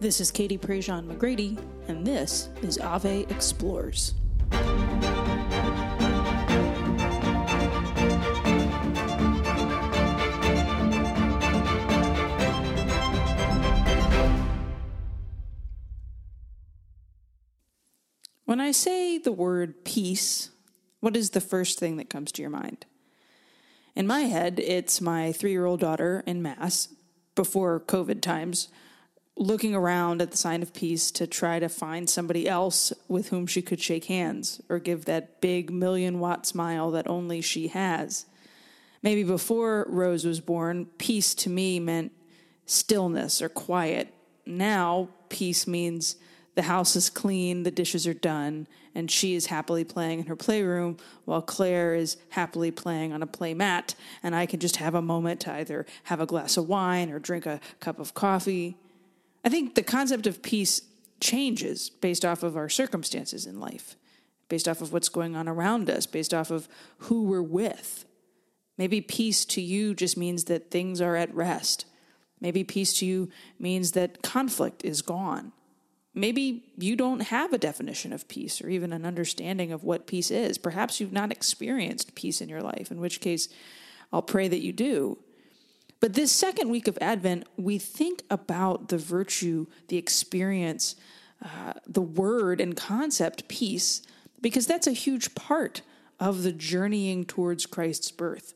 This is Katie Prejean McGrady, and this is Ave Explores. When I say the word peace, what is the first thing that comes to your mind? In my head, it's my three year old daughter in Mass before COVID times looking around at the sign of peace to try to find somebody else with whom she could shake hands or give that big million watt smile that only she has. Maybe before Rose was born, peace to me meant stillness or quiet. Now, peace means the house is clean, the dishes are done, and she is happily playing in her playroom while Claire is happily playing on a play mat, and I can just have a moment to either have a glass of wine or drink a cup of coffee. I think the concept of peace changes based off of our circumstances in life, based off of what's going on around us, based off of who we're with. Maybe peace to you just means that things are at rest. Maybe peace to you means that conflict is gone. Maybe you don't have a definition of peace or even an understanding of what peace is. Perhaps you've not experienced peace in your life, in which case I'll pray that you do. But this second week of Advent, we think about the virtue, the experience, uh, the word and concept peace, because that's a huge part of the journeying towards Christ's birth.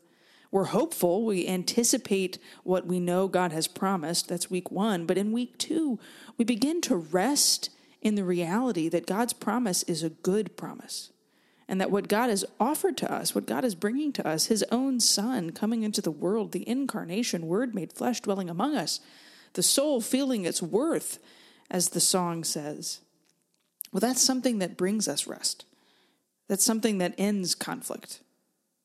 We're hopeful. We anticipate what we know God has promised. That's week one. But in week two, we begin to rest in the reality that God's promise is a good promise and that what God has offered to us, what God is bringing to us, his own Son coming into the world, the incarnation, Word made flesh dwelling among us, the soul feeling its worth, as the song says. Well, that's something that brings us rest. That's something that ends conflict.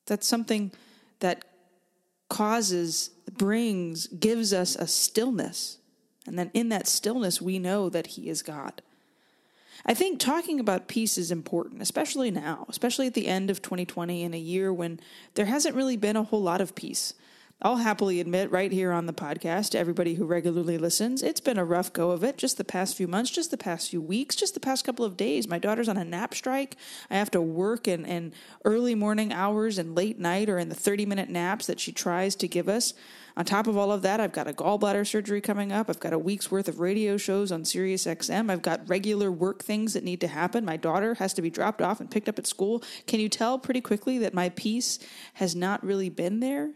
That's something that causes, brings, gives us a stillness. And then in that stillness, we know that He is God. I think talking about peace is important, especially now, especially at the end of 2020 in a year when there hasn't really been a whole lot of peace. I'll happily admit right here on the podcast to everybody who regularly listens, it's been a rough go of it just the past few months, just the past few weeks, just the past couple of days. My daughter's on a nap strike. I have to work in, in early morning hours and late night or in the 30 minute naps that she tries to give us. On top of all of that, I've got a gallbladder surgery coming up. I've got a week's worth of radio shows on Sirius XM. I've got regular work things that need to happen. My daughter has to be dropped off and picked up at school. Can you tell pretty quickly that my peace has not really been there?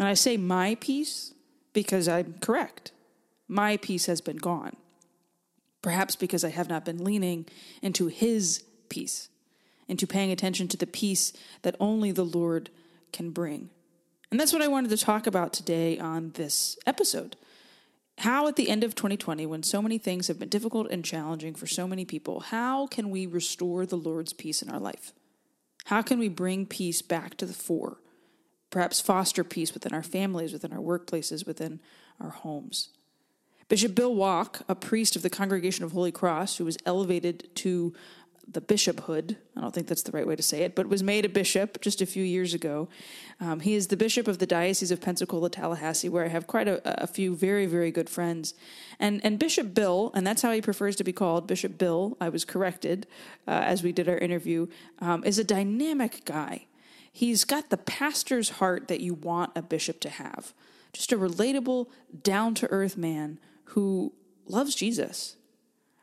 And I say my peace because I'm correct. My peace has been gone. Perhaps because I have not been leaning into His peace, into paying attention to the peace that only the Lord can bring. And that's what I wanted to talk about today on this episode. How, at the end of 2020, when so many things have been difficult and challenging for so many people, how can we restore the Lord's peace in our life? How can we bring peace back to the fore? Perhaps foster peace within our families, within our workplaces, within our homes. Bishop Bill Wack, a priest of the Congregation of Holy Cross, who was elevated to the bishophood, I don't think that's the right way to say it, but was made a bishop just a few years ago. Um, he is the bishop of the Diocese of Pensacola, Tallahassee, where I have quite a, a few very, very good friends. And, and Bishop Bill, and that's how he prefers to be called, Bishop Bill, I was corrected uh, as we did our interview, um, is a dynamic guy. He's got the pastor's heart that you want a bishop to have. Just a relatable, down to earth man who loves Jesus.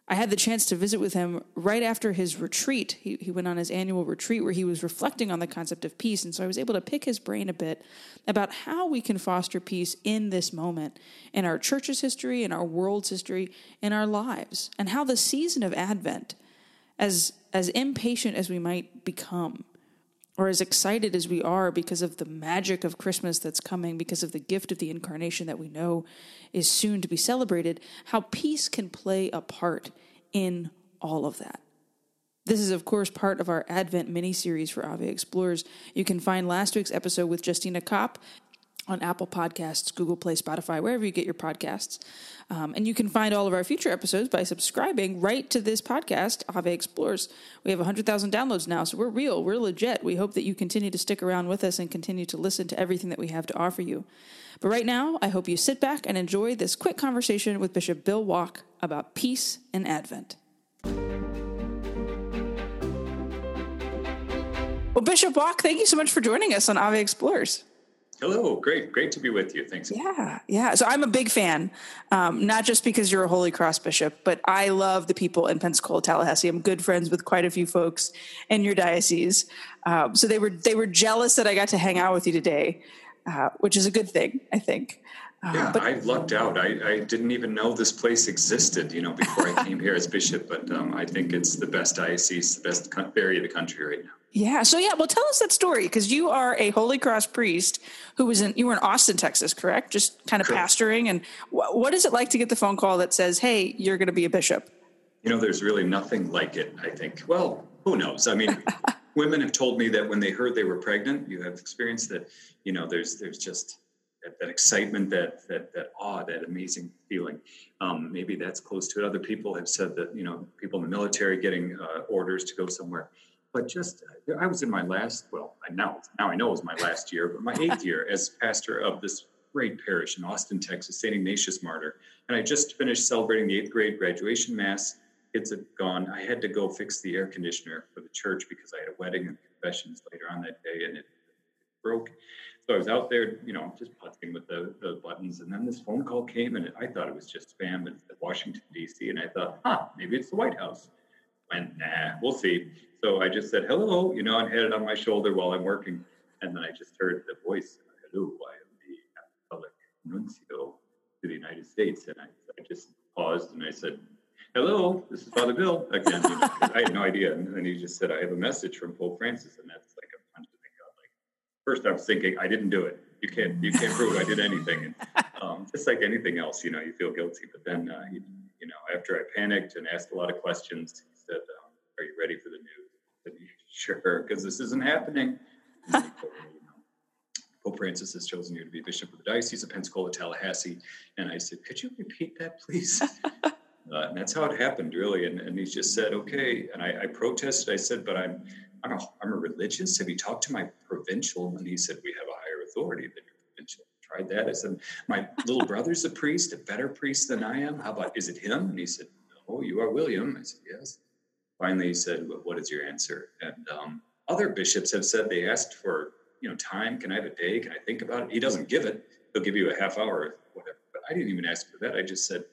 I had the chance to visit with him right after his retreat. He, he went on his annual retreat where he was reflecting on the concept of peace. And so I was able to pick his brain a bit about how we can foster peace in this moment, in our church's history, in our world's history, in our lives, and how the season of Advent, as, as impatient as we might become, or as excited as we are because of the magic of Christmas that's coming, because of the gift of the incarnation that we know is soon to be celebrated, how peace can play a part in all of that. This is, of course, part of our Advent mini series for Ave Explores. You can find last week's episode with Justina Kopp on Apple Podcasts, Google Play, Spotify, wherever you get your podcasts. Um, and you can find all of our future episodes by subscribing right to this podcast, Ave Explores. We have 100,000 downloads now, so we're real, we're legit. We hope that you continue to stick around with us and continue to listen to everything that we have to offer you. But right now, I hope you sit back and enjoy this quick conversation with Bishop Bill Wack about peace and Advent. Well, Bishop Wack, thank you so much for joining us on Ave Explores. Hello, great, great to be with you. Thanks. Yeah, yeah. So I'm a big fan, um, not just because you're a Holy Cross bishop, but I love the people in Pensacola, Tallahassee. I'm good friends with quite a few folks in your diocese, um, so they were they were jealous that I got to hang out with you today, uh, which is a good thing, I think. Uh, yeah, but, I lucked out. I, I, didn't even know this place existed, you know, before I came here as bishop. But um, I think it's the best diocese, the best area of the country right now. Yeah. So yeah, well, tell us that story because you are a Holy Cross priest who was in you were in Austin, Texas, correct? Just kind of correct. pastoring. And wh- what is it like to get the phone call that says, "Hey, you're going to be a bishop"? You know, there's really nothing like it. I think. Well, who knows? I mean, women have told me that when they heard they were pregnant, you have experienced that. You know, there's there's just that, that excitement, that that that awe, that amazing feeling. Um, maybe that's close to it. Other people have said that you know, people in the military getting uh, orders to go somewhere but just I was in my last well I now now I know it was my last year but my eighth year as pastor of this great parish in Austin Texas St Ignatius Martyr. And I just finished celebrating the eighth grade graduation mass. Kids had gone. I had to go fix the air conditioner for the church because I had a wedding and confessions later on that day and it broke. So I was out there you know just putzing with the, the buttons and then this phone call came and I thought it was just spam at Washington DC and I thought huh maybe it's the White House went nah we'll see so I just said hello, you know, and had it on my shoulder while I'm working. And then I just heard the voice, hello, I am the Apostolic Nuncio to the United States. And I, I just paused and I said, hello, this is Father Bill again. You know, I had no idea. And then he just said, I have a message from Pope Francis. And that's like a punch gut. Like, first I was thinking, I didn't do it. You can't, you can't prove I did anything. And um, just like anything else, you know, you feel guilty. But then, uh, you, you know, after I panicked and asked a lot of questions, said, um, are you ready for the news? sure, because this isn't happening. Pope Francis has chosen you to be Bishop of the Diocese of Pensacola, Tallahassee. And I said, Could you repeat that, please? uh, and that's how it happened, really. And, and he just said, Okay. And I, I protested. I said, But I'm, I'm, a, I'm a religious. Have you talked to my provincial? And he said, We have a higher authority than your provincial. I tried that. I said, My little brother's a priest, a better priest than I am. How about, is it him? And he said, Oh, you are William. I said, Yes finally he said, well, "What is your answer?" And um, other bishops have said they asked for you know time. Can I have a day? Can I think about it? He doesn't give it. He'll give you a half hour, or whatever. But I didn't even ask for that. I just said,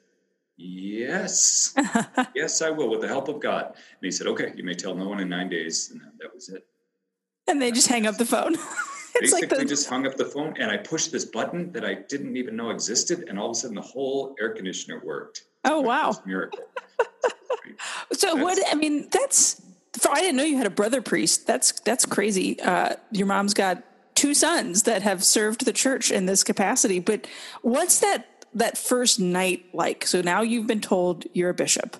"Yes, yes, I will, with the help of God." And he said, "Okay, you may tell no one in nine days," and that was it. And they just hang up the phone. it's Basically, like the... just hung up the phone, and I pushed this button that I didn't even know existed, and all of a sudden, the whole air conditioner worked. Oh wow! Miracle. So that's, what? I mean, that's. I didn't know you had a brother priest. That's that's crazy. Uh, your mom's got two sons that have served the church in this capacity. But what's that that first night like? So now you've been told you're a bishop.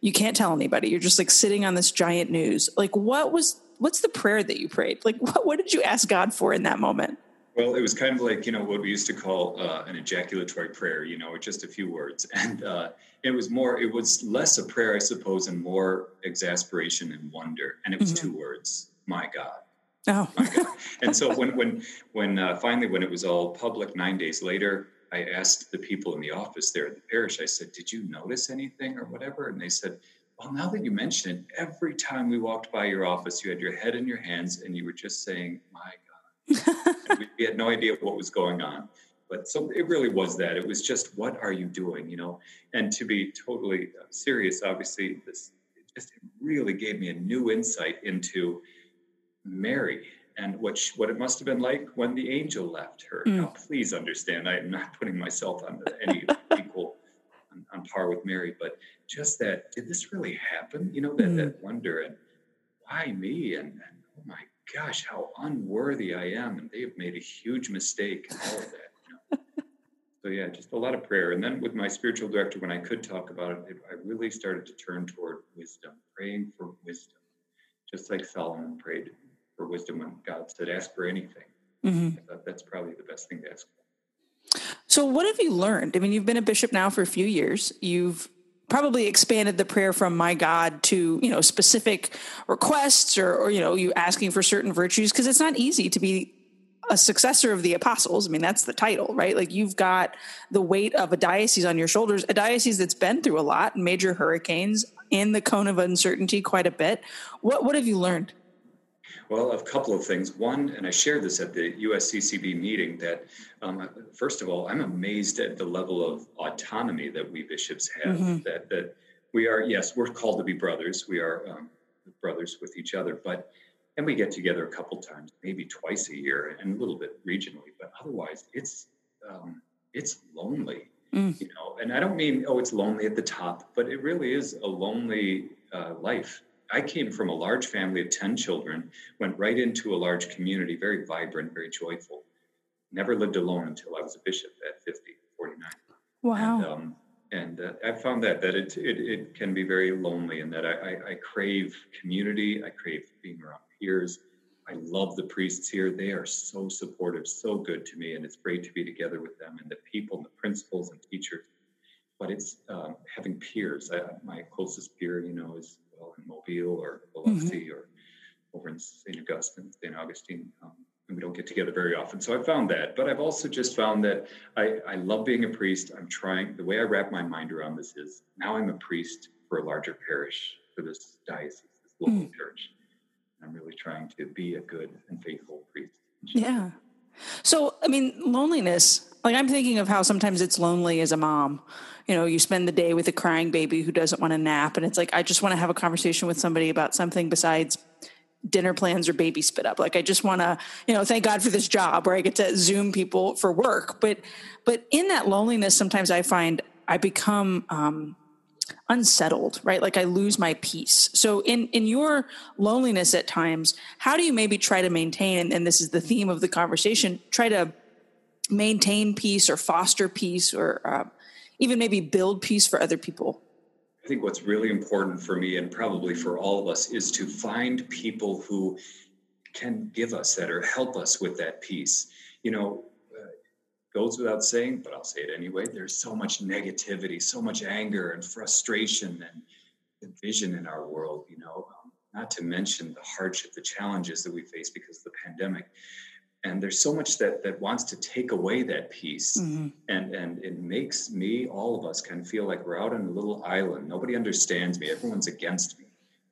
You can't tell anybody. You're just like sitting on this giant news. Like, what was? What's the prayer that you prayed? Like, what, what did you ask God for in that moment? Well, it was kind of like you know what we used to call uh, an ejaculatory prayer, you know, just a few words, and uh, it was more. It was less a prayer, I suppose, and more exasperation and wonder. And it was mm-hmm. two words: "My God." Oh. My God. And so when when when uh, finally when it was all public, nine days later, I asked the people in the office there at the parish. I said, "Did you notice anything or whatever?" And they said. Well, now that you mention it, every time we walked by your office, you had your head in your hands and you were just saying, My we had no idea what was going on. But so it really was that. It was just, what are you doing? You know, and to be totally uh, serious, obviously, this just really gave me a new insight into Mary and what she, what it must have been like when the angel left her. Mm. Now, please understand, I am not putting myself on any equal on, on, par with Mary, but just that did this really happen? You know, that mm. that wonder and why me? And, and oh my gosh, how unworthy I am. And they have made a huge mistake and all of that. You know? so, yeah, just a lot of prayer. And then with my spiritual director, when I could talk about it, I really started to turn toward wisdom, praying for wisdom, just like Solomon prayed for wisdom when God said, ask for anything. Mm-hmm. I thought that's probably the best thing to ask for. So, what have you learned? I mean, you've been a bishop now for a few years. You've probably expanded the prayer from my God to, you know, specific requests or, or you know, you asking for certain virtues because it's not easy to be a successor of the apostles. I mean, that's the title, right? Like you've got the weight of a diocese on your shoulders, a diocese that's been through a lot, major hurricanes, in the cone of uncertainty quite a bit. What what have you learned? Well, a couple of things. One, and I shared this at the USCCB meeting, that um, first of all, I'm amazed at the level of autonomy that we bishops have. Mm-hmm. That that we are, yes, we're called to be brothers. We are um, brothers with each other, but and we get together a couple times, maybe twice a year, and a little bit regionally. But otherwise, it's um, it's lonely, mm. you know. And I don't mean oh, it's lonely at the top, but it really is a lonely uh, life I came from a large family of 10 children, went right into a large community, very vibrant, very joyful. Never lived alone until I was a bishop at 50, 49. Wow. And, um, and uh, I found that that it, it, it can be very lonely and that I, I, I crave community. I crave being around peers. I love the priests here. They are so supportive, so good to me, and it's great to be together with them and the people and the principals and teachers. But it's um, having peers. I, my closest peer, you know, is well in Mobile or Biloxi mm-hmm. or over in St. Augustine, St. Augustine. Um, and we don't get together very often. So I found that. But I've also just found that I, I love being a priest. I'm trying, the way I wrap my mind around this is now I'm a priest for a larger parish, for this diocese, this local mm. church. I'm really trying to be a good and faithful priest. Yeah. So, I mean, loneliness, like I'm thinking of how sometimes it's lonely as a mom. You know, you spend the day with a crying baby who doesn't want to nap. And it's like, I just want to have a conversation with somebody about something besides dinner plans or baby spit up. Like I just want to, you know, thank God for this job where I get to zoom people for work. But, but in that loneliness, sometimes I find I become, um, unsettled right? Like i lose my peace. So in in your loneliness at times how do you maybe try to maintain and this is the theme of the conversation try to maintain peace or foster peace or uh, even maybe build peace for other people? I think what's really important for me and probably for all of us is to find people who can give us that or help us with that peace. You know goes without saying, but I'll say it anyway. There's so much negativity, so much anger and frustration and division in our world, you know, um, not to mention the hardship, the challenges that we face because of the pandemic. And there's so much that that wants to take away that peace. Mm-hmm. And and it makes me, all of us, kind of feel like we're out on a little island. Nobody understands me. Everyone's against me.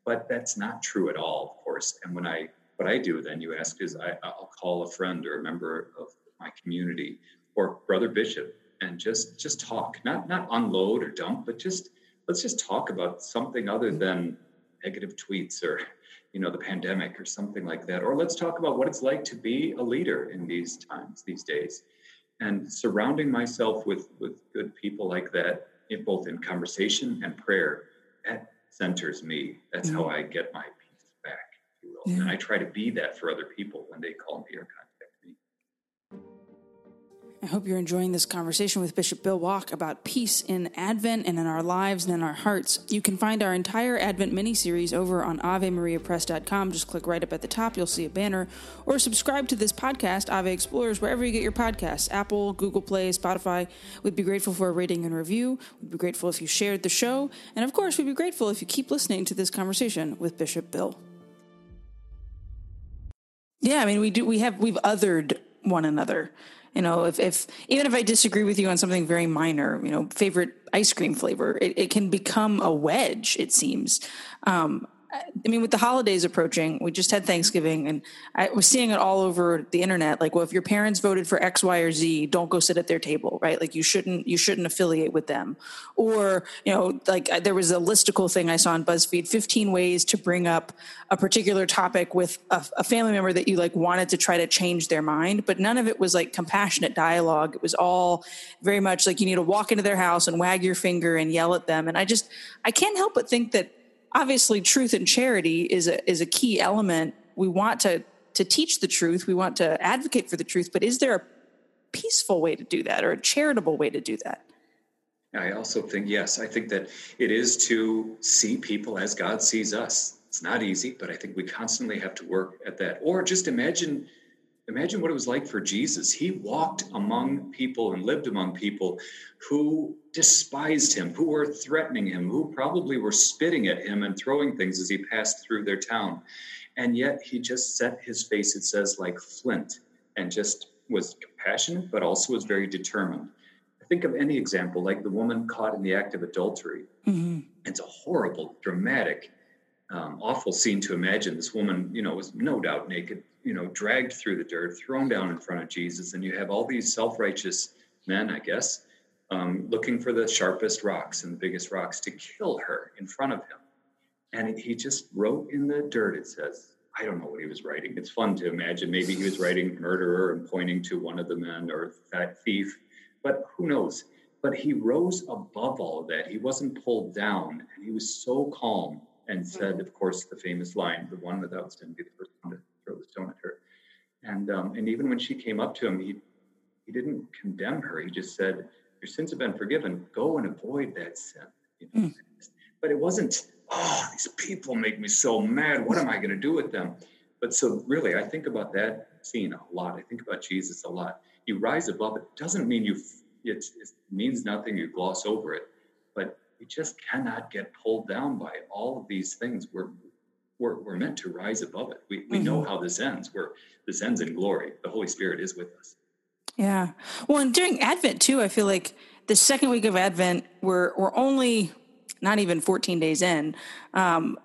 But that's not true at all, of course. And when I what I do then you ask is I, I'll call a friend or a member of my community or brother bishop and just just talk not not unload or dump but just let's just talk about something other than negative tweets or you know the pandemic or something like that. Or let's talk about what it's like to be a leader in these times these days. And surrounding myself with with good people like that in both in conversation and prayer that centers me. That's mm-hmm. how i get my peace back if you will. Yeah. and i try to be that for other people when they call me or contact I hope you're enjoying this conversation with Bishop Bill Wack about peace in Advent and in our lives and in our hearts. You can find our entire Advent mini series over on AveMariaPress.com. Just click right up at the top, you'll see a banner, or subscribe to this podcast, Ave Explores, wherever you get your podcasts Apple, Google Play, Spotify. We'd be grateful for a rating and review. We'd be grateful if you shared the show. And of course, we'd be grateful if you keep listening to this conversation with Bishop Bill. Yeah, I mean, we do. We have we've othered one another. You know, if, if even if I disagree with you on something very minor, you know, favorite ice cream flavor, it, it can become a wedge. It seems. Um, I mean, with the holidays approaching, we just had Thanksgiving, and I was seeing it all over the internet. Like, well, if your parents voted for X, Y, or Z, don't go sit at their table, right? Like, you shouldn't you shouldn't affiliate with them. Or, you know, like there was a listicle thing I saw on BuzzFeed: fifteen ways to bring up a particular topic with a, a family member that you like wanted to try to change their mind, but none of it was like compassionate dialogue. It was all very much like you need to walk into their house and wag your finger and yell at them. And I just I can't help but think that obviously truth and charity is a is a key element. We want to to teach the truth. We want to advocate for the truth, but is there a peaceful way to do that or a charitable way to do that? I also think yes, I think that it is to see people as God sees us. It's not easy, but I think we constantly have to work at that. Or just imagine imagine what it was like for Jesus. He walked among people and lived among people who despised him, who were threatening him, who probably were spitting at him and throwing things as he passed through their town. And yet he just set his face, it says, like flint, and just was compassionate, but also was very determined. Think of any example, like the woman caught in the act of adultery. Mm-hmm. It's a horrible, dramatic, um, awful scene to imagine. This woman, you know, was no doubt naked, you know, dragged through the dirt, thrown down in front of Jesus, and you have all these self-righteous men, I guess, um, looking for the sharpest rocks and the biggest rocks to kill her in front of him. And he just wrote in the dirt, it says, I don't know what he was writing. It's fun to imagine. Maybe he was writing murderer and pointing to one of the men or that thief, but who knows? But he rose above all of that. He wasn't pulled down, and he was so calm and said, of course, the famous line, "The one without sin be the first one throw the stone at her." And um, and even when she came up to him, he he didn't condemn her. He just said, "Your sins have been forgiven. Go and avoid that sin." You know? mm. But it wasn't oh, these people make me so mad. What am I going to do with them? But so really, I think about that scene a lot. I think about Jesus a lot. You rise above it. Doesn't mean you it, it means nothing. You gloss over it, but you just cannot get pulled down by all of these things. We're we're, we're meant to rise above it. We, we mm-hmm. know how this ends. We're this ends in glory. The Holy Spirit is with us. Yeah. Well, and during Advent too, I feel like the second week of Advent, we're we're only not even 14 days in, um,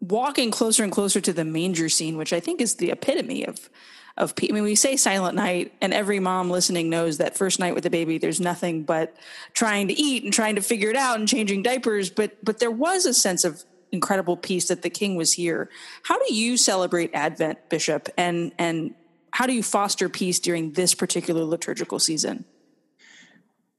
walking closer and closer to the manger scene, which I think is the epitome of of I mean, we say silent night, and every mom listening knows that first night with the baby, there's nothing but trying to eat and trying to figure it out and changing diapers. But but there was a sense of incredible peace that the King was here. How do you celebrate Advent, Bishop, and and how do you foster peace during this particular liturgical season?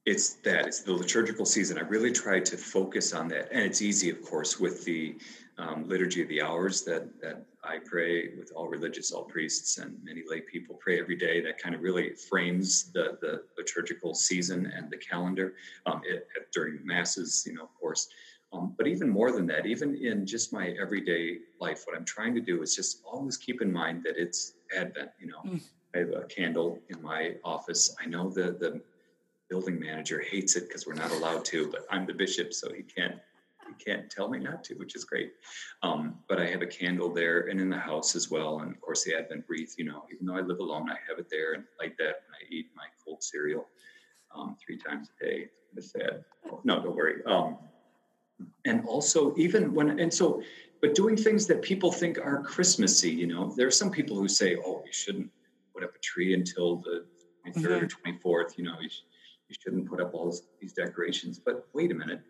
it's that it's the liturgical season. I really try to focus on that. And it's easy of course with the um, liturgy of the hours that that i pray with all religious all priests and many lay people pray every day. That kind of really frames the the liturgical season and the calendar um, it, during masses you know of course um, but even more than that even in just my everyday life what i'm trying to do is just always keep in mind that it's advent you know mm. I have a candle in my office. I know the the building manager hates it because we're not allowed to, but I'm the bishop, so he can't he can't tell me not to, which is great. Um, but I have a candle there and in the house as well, and of course the Advent wreath. You know, even though I live alone, I have it there and light that when I eat my cold cereal um, three times a day. It's sad. Oh, no, don't worry. Um, and also, even when and so, but doing things that people think are Christmassy. You know, there are some people who say, "Oh, you shouldn't put up a tree until the 23rd mm-hmm. or 24th." You know, you you shouldn't put up all these decorations. But wait a minute,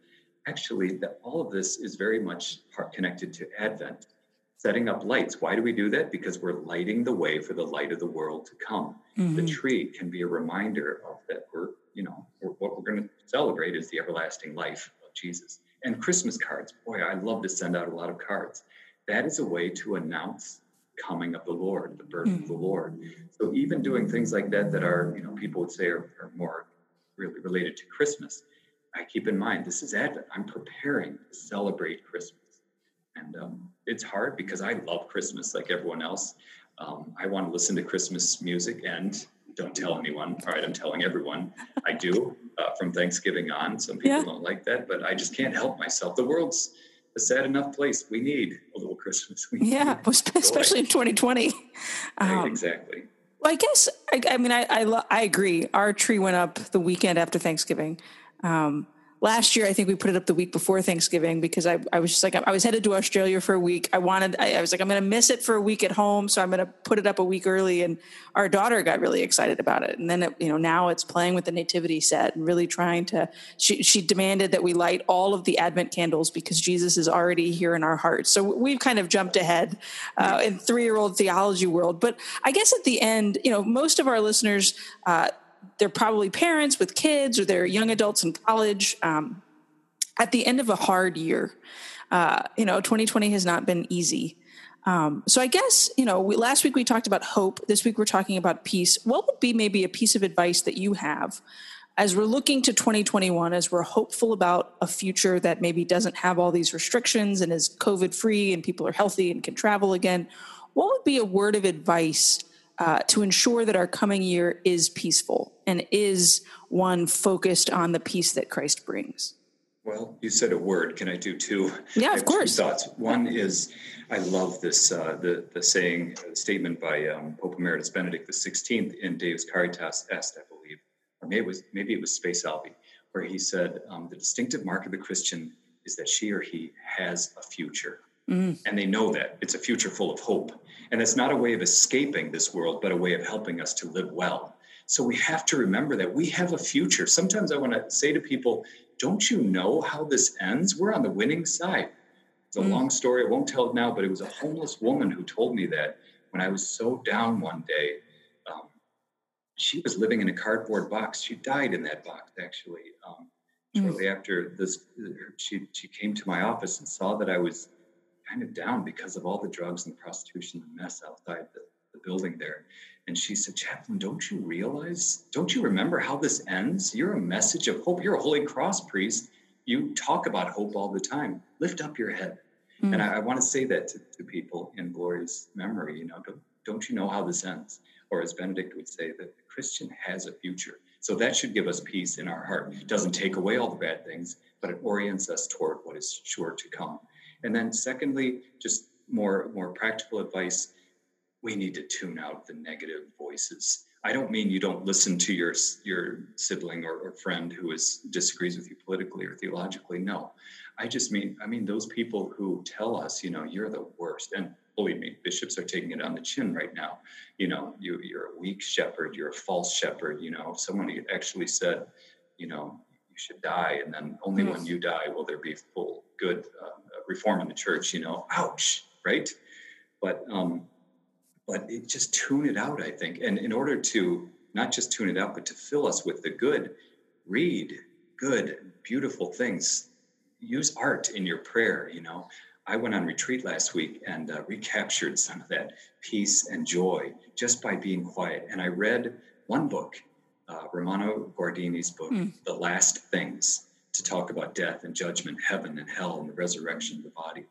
actually, that all of this is very much part connected to Advent, setting up lights. Why do we do that? Because we're lighting the way for the light of the world to come. Mm-hmm. The tree can be a reminder of that. We're, you know, we're, what we're going to celebrate is the everlasting life of Jesus. And Christmas cards, boy, I love to send out a lot of cards. That is a way to announce coming of the Lord, the birth mm-hmm. of the Lord. So even doing things like that that are, you know, people would say are, are more really related to Christmas, I keep in mind this is Advent. I'm preparing to celebrate Christmas. And um, it's hard because I love Christmas like everyone else. Um, I want to listen to Christmas music and don't tell anyone. All right, I'm telling everyone. I do uh, from Thanksgiving on. Some people yeah. don't like that, but I just can't help myself. The world's a sad enough place. We need a little Christmas. We yeah, especially in 2020. Um, exactly. Well, I guess I, I mean I, I, I agree. Our tree went up the weekend after Thanksgiving. Um, last year i think we put it up the week before thanksgiving because i, I was just like i was headed to australia for a week. I wanted i, I was like i'm going to miss it for a week at home so i'm going to put it up a week early. And our daughter got really excited about it. And then it, you know now it's playing with the nativity set and really trying to she, she demanded that we light all of the advent candles because jesus is already here in our hearts. So we've kind of jumped ahead uh, in three-year-old theology world. But i guess at the end you know most of our listeners uh, they're probably parents with kids or they're young adults in college um, at the end of a hard year. Uh, you know, 2020 has not been easy. Um, so I guess, you know, we, last week we talked about hope. This week we're talking about peace. What would be maybe a piece of advice that you have as we're looking to 2021, as we're hopeful about a future that maybe doesn't have all these restrictions and is COVID free and people are healthy and can travel again? What would be a word of advice uh, to ensure that our coming year is peaceful and is one focused on the peace that Christ brings? Well, you said a word. Can I do two? Yeah, of course. thoughts. One is I love this uh, the the saying uh, statement by um, Pope Emeritus Benedict the Sixteenth in Deus Caritas Est, I believe, or maybe it was maybe it was Spe Salvi, where he said um, the distinctive mark of the Christian is that she or he has a future, mm. and they know that it's a future full of hope, and it's not a way of escaping this world, but a way of helping us to live well. So we have to remember that we have a future. Sometimes I want to say to people, don't you know how this ends? We're on the winning side. It's a mm. long story. I won't tell it now, but it was a homeless woman who told me that when I was so down one day. Um, she was living in a cardboard box. She died in that box, actually. Um, mm. shortly after this, she, she came to my office and saw that I was kind of down because of all the drugs and the prostitution and mess outside the, the building there. And she said, Chaplain, don't you realize, don't you remember how this ends? You're a message of hope. You're a Holy Cross priest. You talk about hope all the time. Lift up your head. Mm. And I, I, want to say that to, to, people in Gloria's memory. You know, don't, don't you know how this ends? Or as Benedict would say, that the Christian has a future. So that should give us peace in our heart. It doesn't take away all the bad things, but it orients us toward what is sure to come. And then secondly, just more more practical advice we need to tune out the negative voices. I don't mean you don't listen to your your sibling or, or, friend who is disagrees with you politically or theologically. No, I just mean I mean those people who tell us, you know, you're the worst. And believe me, bishops are taking it on the chin right now. You know, you you're a weak shepherd, you're a false shepherd. You know, someone actually said, you know, should die, and then only when you die will there be full good uh, reform in the church. You know, ouch, right? But um, but it, just tune it out, I think. And in order to not just tune it out, but to fill us with the good, read good, beautiful things. Use art in your prayer, you know. I went on retreat last week and uh, recaptured some of that peace and joy just by being quiet. And I read one book, uh, Romano Guardini's book, mm. The Last Things, to talk about death and judgment, heaven and hell, and the resurrection of the body.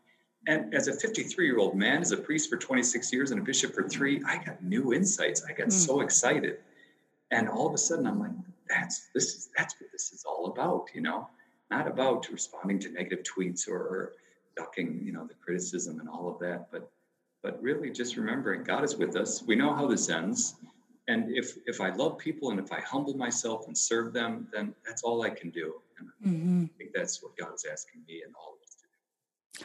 And as a 53 year old man, as a priest for 26 years and a bishop for three, I got new insights. I got mm. so excited. And all of a sudden I'm like, that's this is that's what this is all about, you know, not about responding to negative tweets or, or ducking, you know, the criticism and all of that, but but really just remembering God is with us. We know how this ends. And if if I love people and if I humble myself and serve them, then that's all I can do. And mm-hmm. I think that's what God is asking me and all of us to do.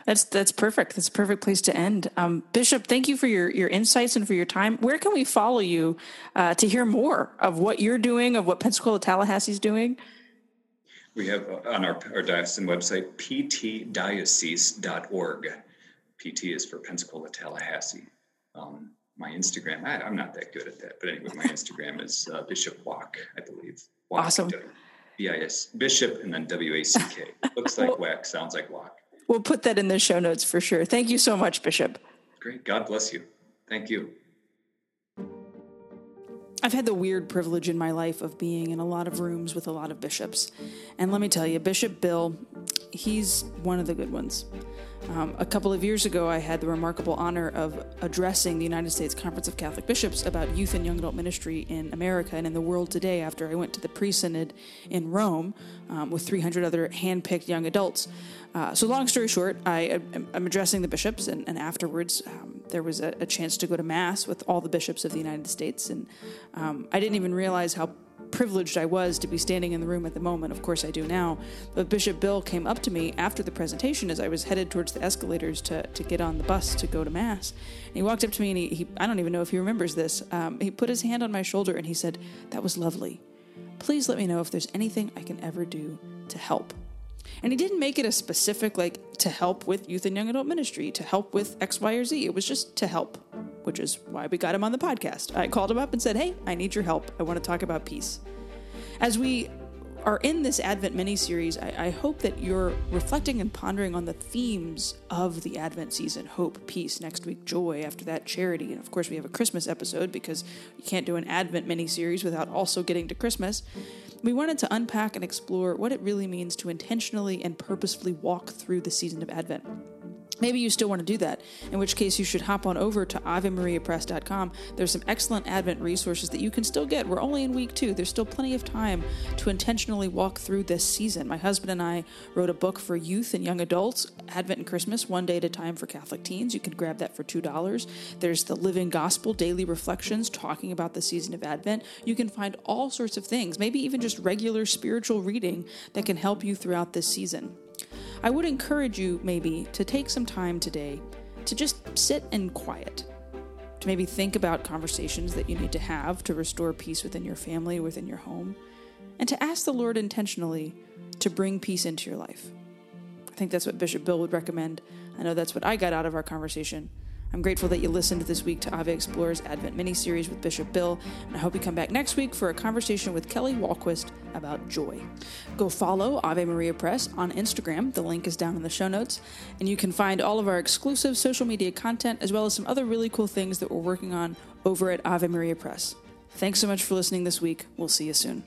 that's that's perfect. That's a perfect place to end. Um, Bishop, thank you for your your insights and for your time. Where can we follow you uh, to hear more of what you're doing, of what Pensacola Tallahassee is doing? We have uh, on our, our diocesan website, ptdiocese.org. PT is for Pensacola Tallahassee. Um, my Instagram, I, am not that good at that, but anyway, my Instagram is uh, Bishop Wack, I believe. Walk, awesome. B-I-S, Bishop, and then W-A-C-K. Looks like well, whack, sounds like walk. We'll put that in the show notes for sure. Thank you so much, Bishop. Great. God bless you. Thank you. I've had the weird privilege in my life of being in a lot of rooms with a lot of bishops. And let me tell you, Bishop Bill, he's one of the good ones. Um, a couple of years ago, I had the remarkable honor of addressing the United States Conference of Catholic Bishops about youth and young adult ministry in America and in the world today after I went to the pre synod in Rome um, with 300 other hand picked young adults. Uh, so, long story short, I, am addressing the bishops, and, and afterwards, um, there was a, a, chance to go to Mass with all the bishops of the United States. And um, I didn't even realize how privileged I was to be standing in the room at the moment. Of course, I do now. But Bishop Bill came up to me after the presentation as I was headed towards the escalators to, to get on the bus to go to Mass. And he walked up to me and he, he I don't even know if he remembers this. Um, he put his hand on my shoulder and he said, That was lovely. Please let me know if there's anything I can ever do to help. And he didn't make it a specific, like, to help with youth and young adult ministry, to help with X, Y, or Z. It was just to help, which is why we got him on the podcast. I called him up and said, Hey, I need your help. I want to talk about peace. As we are in this Advent mini series, I, I, hope that you're reflecting and pondering on the themes of the Advent season hope, peace, next week, joy, after that, charity. And of course, we have a Christmas episode because you can't do an Advent mini series without also getting to Christmas. We wanted to unpack and explore what it really means to intentionally and purposefully walk through the season of Advent. Maybe you still want to do that, in which case you should hop on over to AveMariaPress.com. There's some excellent Advent resources that you can still get. We're only in week two. There's still plenty of time to intentionally walk through this season. My husband and I wrote a book for youth and young adults, Advent and Christmas, one day at a time for Catholic teens. You can grab that for $2. There's the Living Gospel Daily Reflections talking about the season of Advent. You can find all sorts of things, maybe even just regular spiritual reading that can help you throughout this season. I would encourage you, maybe, to take some time today to just sit in quiet, to maybe think about conversations that you need to have to restore peace within your family, within your home, and to ask the Lord intentionally to bring peace into your life. I think that's what Bishop Bill would recommend. I know that's what I got out of our conversation. I'm grateful that you listened this week to Ave Explorer's Advent mini series with Bishop Bill, and I hope you come back next week for a conversation with Kelly Wahlquist about joy. Go follow Ave Maria Press on Instagram. The link is down in the show notes, and you can find all of our exclusive social media content as well as some other really cool things that we're working on over at Ave Maria Press. Thanks so much for listening this week. We'll see you soon.